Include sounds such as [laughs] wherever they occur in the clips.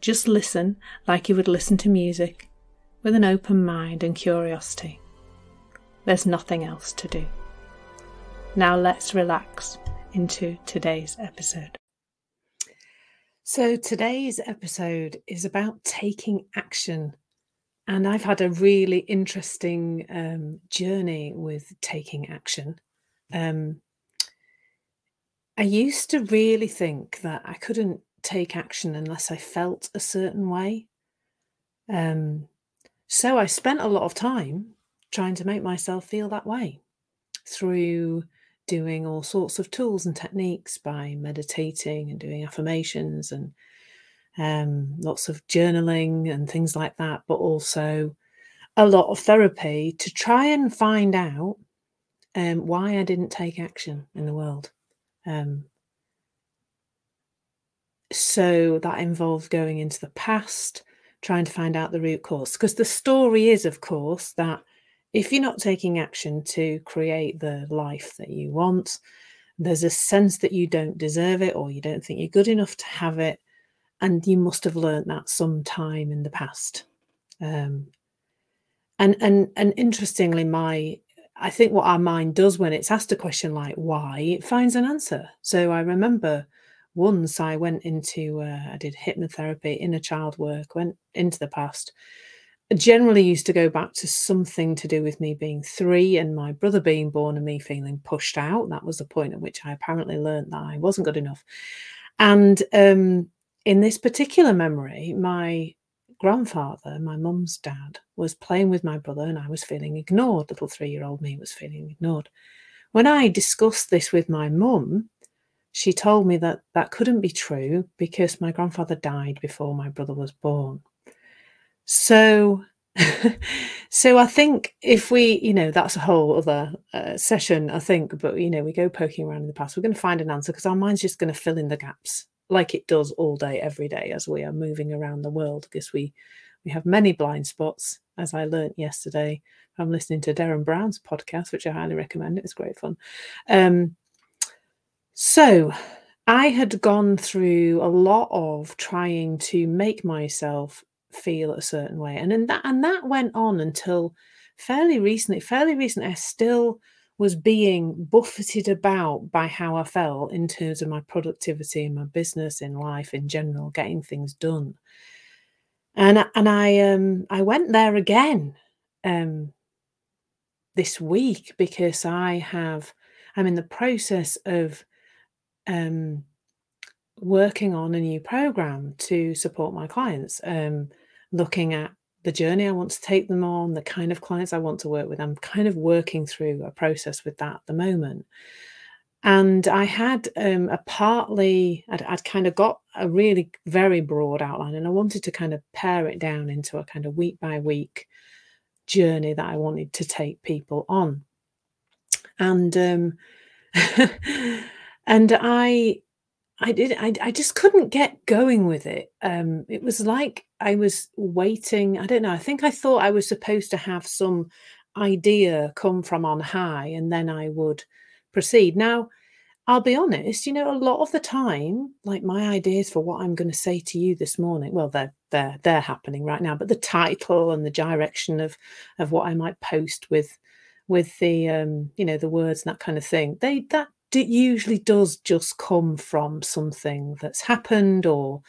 Just listen like you would listen to music, with an open mind and curiosity. There's nothing else to do. Now let's relax into today's episode. So, today's episode is about taking action. And I've had a really interesting um, journey with taking action. Um, I used to really think that I couldn't take action unless I felt a certain way. Um, so I spent a lot of time trying to make myself feel that way through doing all sorts of tools and techniques by meditating and doing affirmations and um, lots of journaling and things like that, but also a lot of therapy to try and find out um, why I didn't take action in the world. Um, so that involves going into the past, trying to find out the root cause. Because the story is, of course, that if you're not taking action to create the life that you want, there's a sense that you don't deserve it or you don't think you're good enough to have it. And you must have learned that sometime in the past. Um, and and and interestingly, my I think what our mind does when it's asked a question like why, it finds an answer. So I remember once I went into, uh, I did hypnotherapy, inner child work, went into the past. I generally used to go back to something to do with me being three and my brother being born and me feeling pushed out. That was the point at which I apparently learned that I wasn't good enough. And um, in this particular memory, my grandfather, my mum's dad, was playing with my brother and I was feeling ignored. Little three year old me was feeling ignored. When I discussed this with my mum, she told me that that couldn't be true because my grandfather died before my brother was born. So, [laughs] so I think if we, you know, that's a whole other uh, session, I think, but, you know, we go poking around in the past, we're going to find an answer because our mind's just going to fill in the gaps like it does all day, every day as we are moving around the world because we, we have many blind spots, as I learnt yesterday I'm listening to Derren Brown's podcast, which I highly recommend. It was great fun. Um, so I had gone through a lot of trying to make myself feel a certain way. And then that and that went on until fairly recently. Fairly recently, I still was being buffeted about by how I felt in terms of my productivity in my business, in life in general, getting things done. And and I um I went there again um this week because I have I'm in the process of um, working on a new program to support my clients, um, looking at the journey I want to take them on, the kind of clients I want to work with. I'm kind of working through a process with that at the moment. And I had um, a partly, I'd, I'd kind of got a really very broad outline, and I wanted to kind of pare it down into a kind of week by week journey that I wanted to take people on. And um, [laughs] and I I did I, I just couldn't get going with it. Um it was like I was waiting, I don't know, I think I thought I was supposed to have some idea come from on high and then I would proceed. Now, I'll be honest, you know, a lot of the time, like my ideas for what I'm going to say to you this morning, well, they're they're they're happening right now, but the title and the direction of of what I might post with with the um, you know, the words and that kind of thing, they that it usually does just come from something that's happened or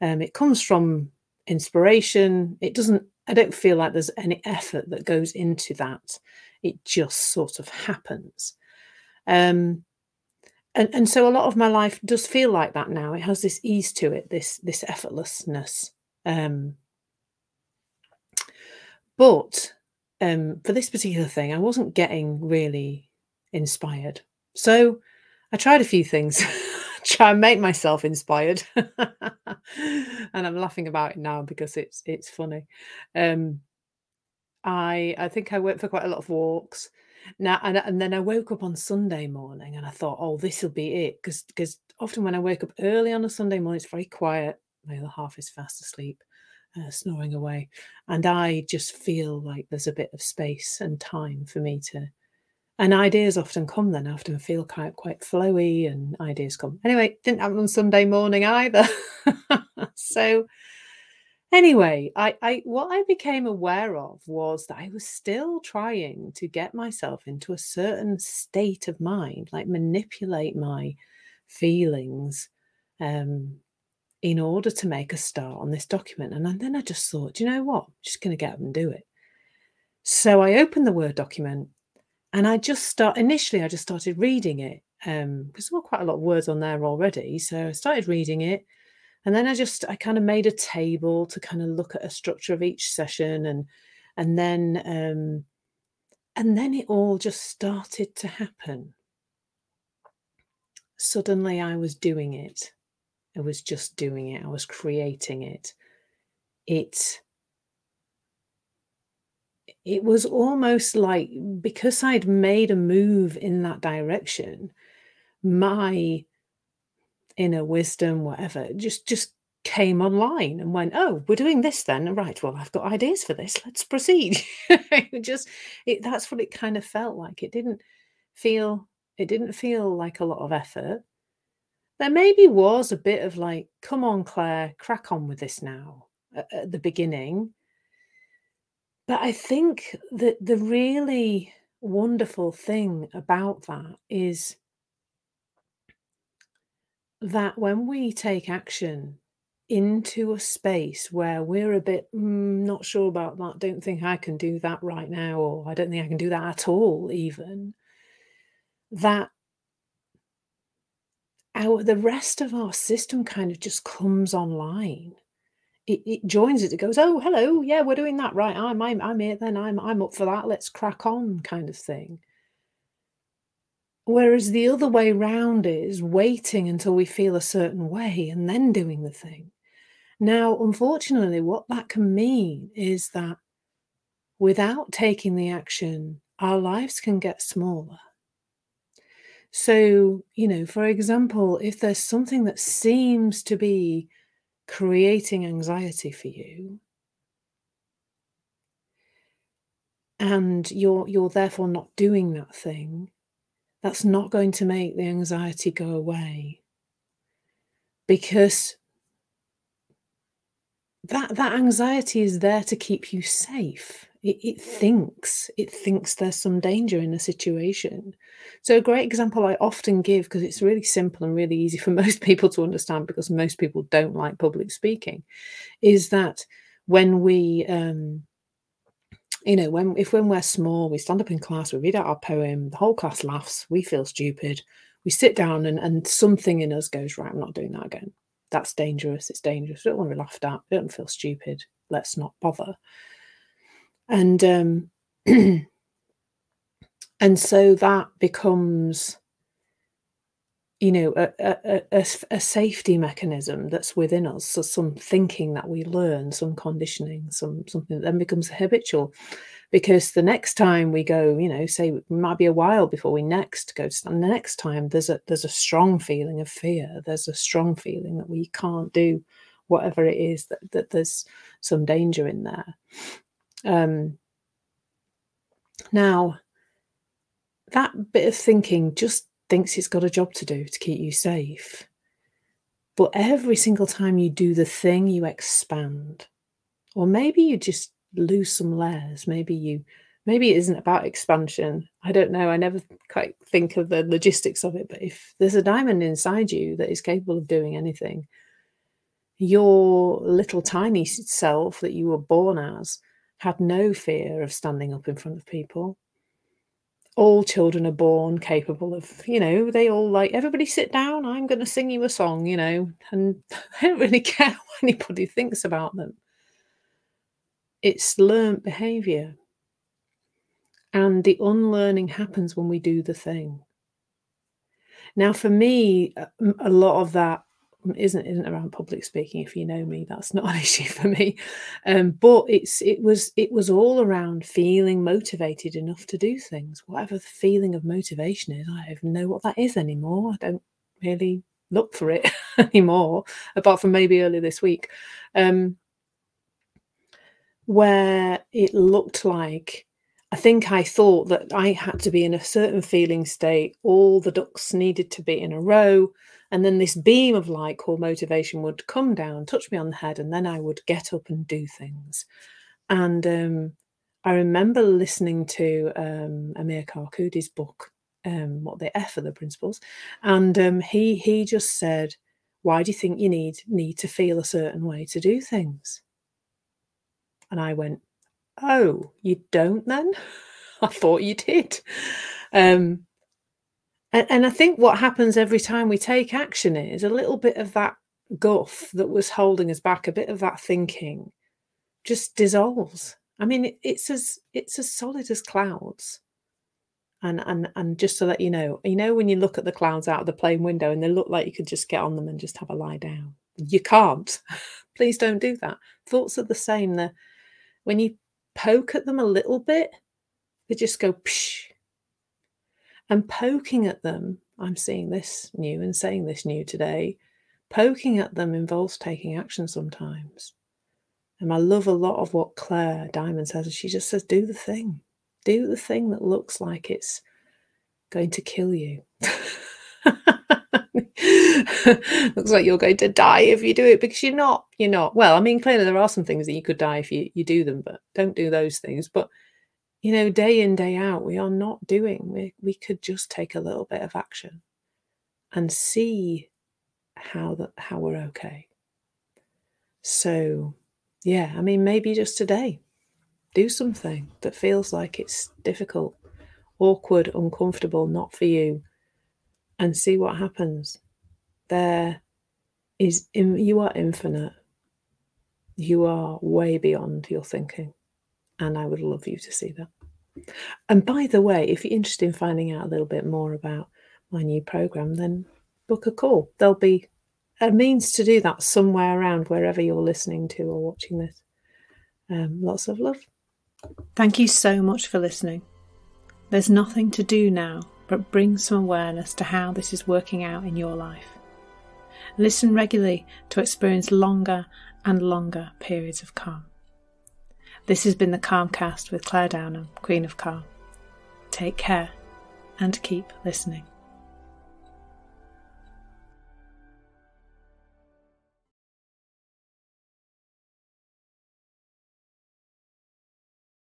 um, it comes from inspiration. It doesn't, I don't feel like there's any effort that goes into that. It just sort of happens. Um, and, and so a lot of my life does feel like that now. It has this ease to it, this this effortlessness. Um, but um, for this particular thing, I wasn't getting really inspired so I tried a few things. [laughs] try and make myself inspired. [laughs] and I'm laughing about it now because it's it's funny. Um, I I think I went for quite a lot of walks. Now and and then I woke up on Sunday morning and I thought, "Oh, this'll be it because because often when I wake up early on a Sunday morning, it's very quiet. My other half is fast asleep, uh, snoring away, and I just feel like there's a bit of space and time for me to and ideas often come then. I often feel quite quite flowy and ideas come. Anyway, didn't happen on Sunday morning either. [laughs] So Anyway, I I what I became aware of was that I was still trying to get myself into a certain state of mind, like manipulate my feelings, um, in order to make a start on this document. And then I just thought, you know what? I'm just gonna get up and do it." So I opened the Word document and I just start initially I just started reading it, um, 'cause there were quite a lot of words on there already. So I started reading it and then I just I kind of made a table to kind of look at a structure of each session and and then um and then it all just started to happen. Suddenly I was doing it. I was just doing it. I was creating it. It it was almost like because I'd made a move in that direction, my inner wisdom, whatever, just just came online and went, "Oh, we're doing this then. Right, well, I've got ideas for this. Let's proceed." [laughs] It just it that's what it kind of felt like. It didn't feel it didn't feel like a lot of effort. There maybe was a bit of like, "Come on, Clare, crack on with this now," at at the beginning. But I think that the really wonderful thing about that is that when we take action into a space where we're a bit, "Mm, not sure about that, don't think I can do that right now," or "I don't think I can do that at all," even that our the rest of our system kind of just comes online. It it joins it. It goes, "Oh, hello. Yeah, we're doing that. Right. I'm I'm I'm here then. I'm I'm up for that. Let's crack on," kind of thing. Whereas the other way round is waiting until we feel a certain way and then doing the thing. Now, unfortunately, what that can mean is that without taking the action, our lives can get smaller. So, you know, for example, if there's something that seems to be creating anxiety for you and you're you're therefore not doing that thing, that's not going to make the anxiety go away. Because that that anxiety is there to keep you safe. It it thinks it thinks there's some danger in a situation. So a great example I often give because it's really simple and really easy for [laughs] most people to understand because most people don't like public speaking, is that when we, um you know, when if when we're small, we stand up in class, we read out our poem, the whole class laughs, we feel stupid, we sit down and and something in us goes, "Right, I'm not doing that again. That's dangerous, it's dangerous. We don't wanna be laughed at, we don't feel stupid. Let's not bother." And, um [clears throat] and so that becomes you know, a a a a safety mechanism that's within us. So some thinking that we learn, some conditioning, some something that then becomes habitual. Because the next time we go, you know, say it might be a while before we next go to the next time, there's a there's a strong feeling of fear. There's a strong feeling that we can't do whatever it is, that that there's some danger in there. Um now that bit of thinking just thinks it's got a job to do to keep you safe. But every single time you do the thing, you expand. Or maybe you just lose some layers. Maybe you maybe it isn't about expansion. I don't know. I never quite think of the logistics of it, but if there's a diamond inside you that is capable of doing anything, your little tiny self that you were born as had no fear of standing up in front of people. All children are born capable of, you know, they all like, "Everybody sit down, I'm gonna sing you a song," you know, and [laughs] they don't really care what anybody thinks about them. It's learned behavior. And the unlearning happens when we do the thing. Now, for me, a lot of that isn't isn't around public speaking. If you know me, that's not an [laughs] issue for me. Um, but it's it was it was all around feeling motivated enough to do things. Whatever the feeling of motivation is, I don't know what that is anymore. I don't really look for it [laughs] anymore, apart from maybe earlier this week, um, where it looked like I think I thought that I had to be in a certain feeling state. All the ducks needed to be in a row. And then this beam of light called motivation would come down, touch me on the head, and then I would get up and do things. And um, I remember listening to um, Amir Karkouti's book, um, "What the F are the Principles," and um, he he just said, "Why do you think you need need to feel a certain way to do things?" And I went, "Oh, you don't then? [laughs] I thought you did." Um, and, and I think what happens every time we take action is a little bit of that guff that was holding us back, a bit of that thinking, just dissolves. I mean, it, it's as it's as solid as clouds. And and and just to let you know, you know when you look at the clouds out of the plane window and they look like you could just get on them and just have a lie down. You can't. [laughs] Please don't do that. Thoughts are the same. That when you poke at them a little bit, they just go psh, and poking at them, I'm seeing this new and saying this new today. Poking at them involves taking action sometimes. And I love a lot of what Clare Dimond says. She just says, do the thing. Do the thing that looks like it's going to kill you. [laughs] [laughs] looks like you're going to die if you do it because you're not. You're not. Well, I mean, clearly there are some things that you could die if you, you do them, but don't do those things. But you know, day in, day out, we are not doing. We, we could just take a little bit of action and see how that how we're okay. So yeah, I mean maybe just today, do something that feels like it's difficult, awkward, uncomfortable, not for you, and see what happens. There is you are infinite. You are way beyond your thinking. And I would love you to see that. And by the way, if you're interested in finding out a little bit more about my new program, then book a call. There'll be a means to do that somewhere around wherever you're listening to or watching this. Um, lots of love. Thank you so much for listening. There's nothing to do now but bring some awareness to how this is working out in your life. Listen regularly to experience longer and longer periods of calm. This has been the Calmcast with Clare Downham, Queen of Calm. Take care and keep listening.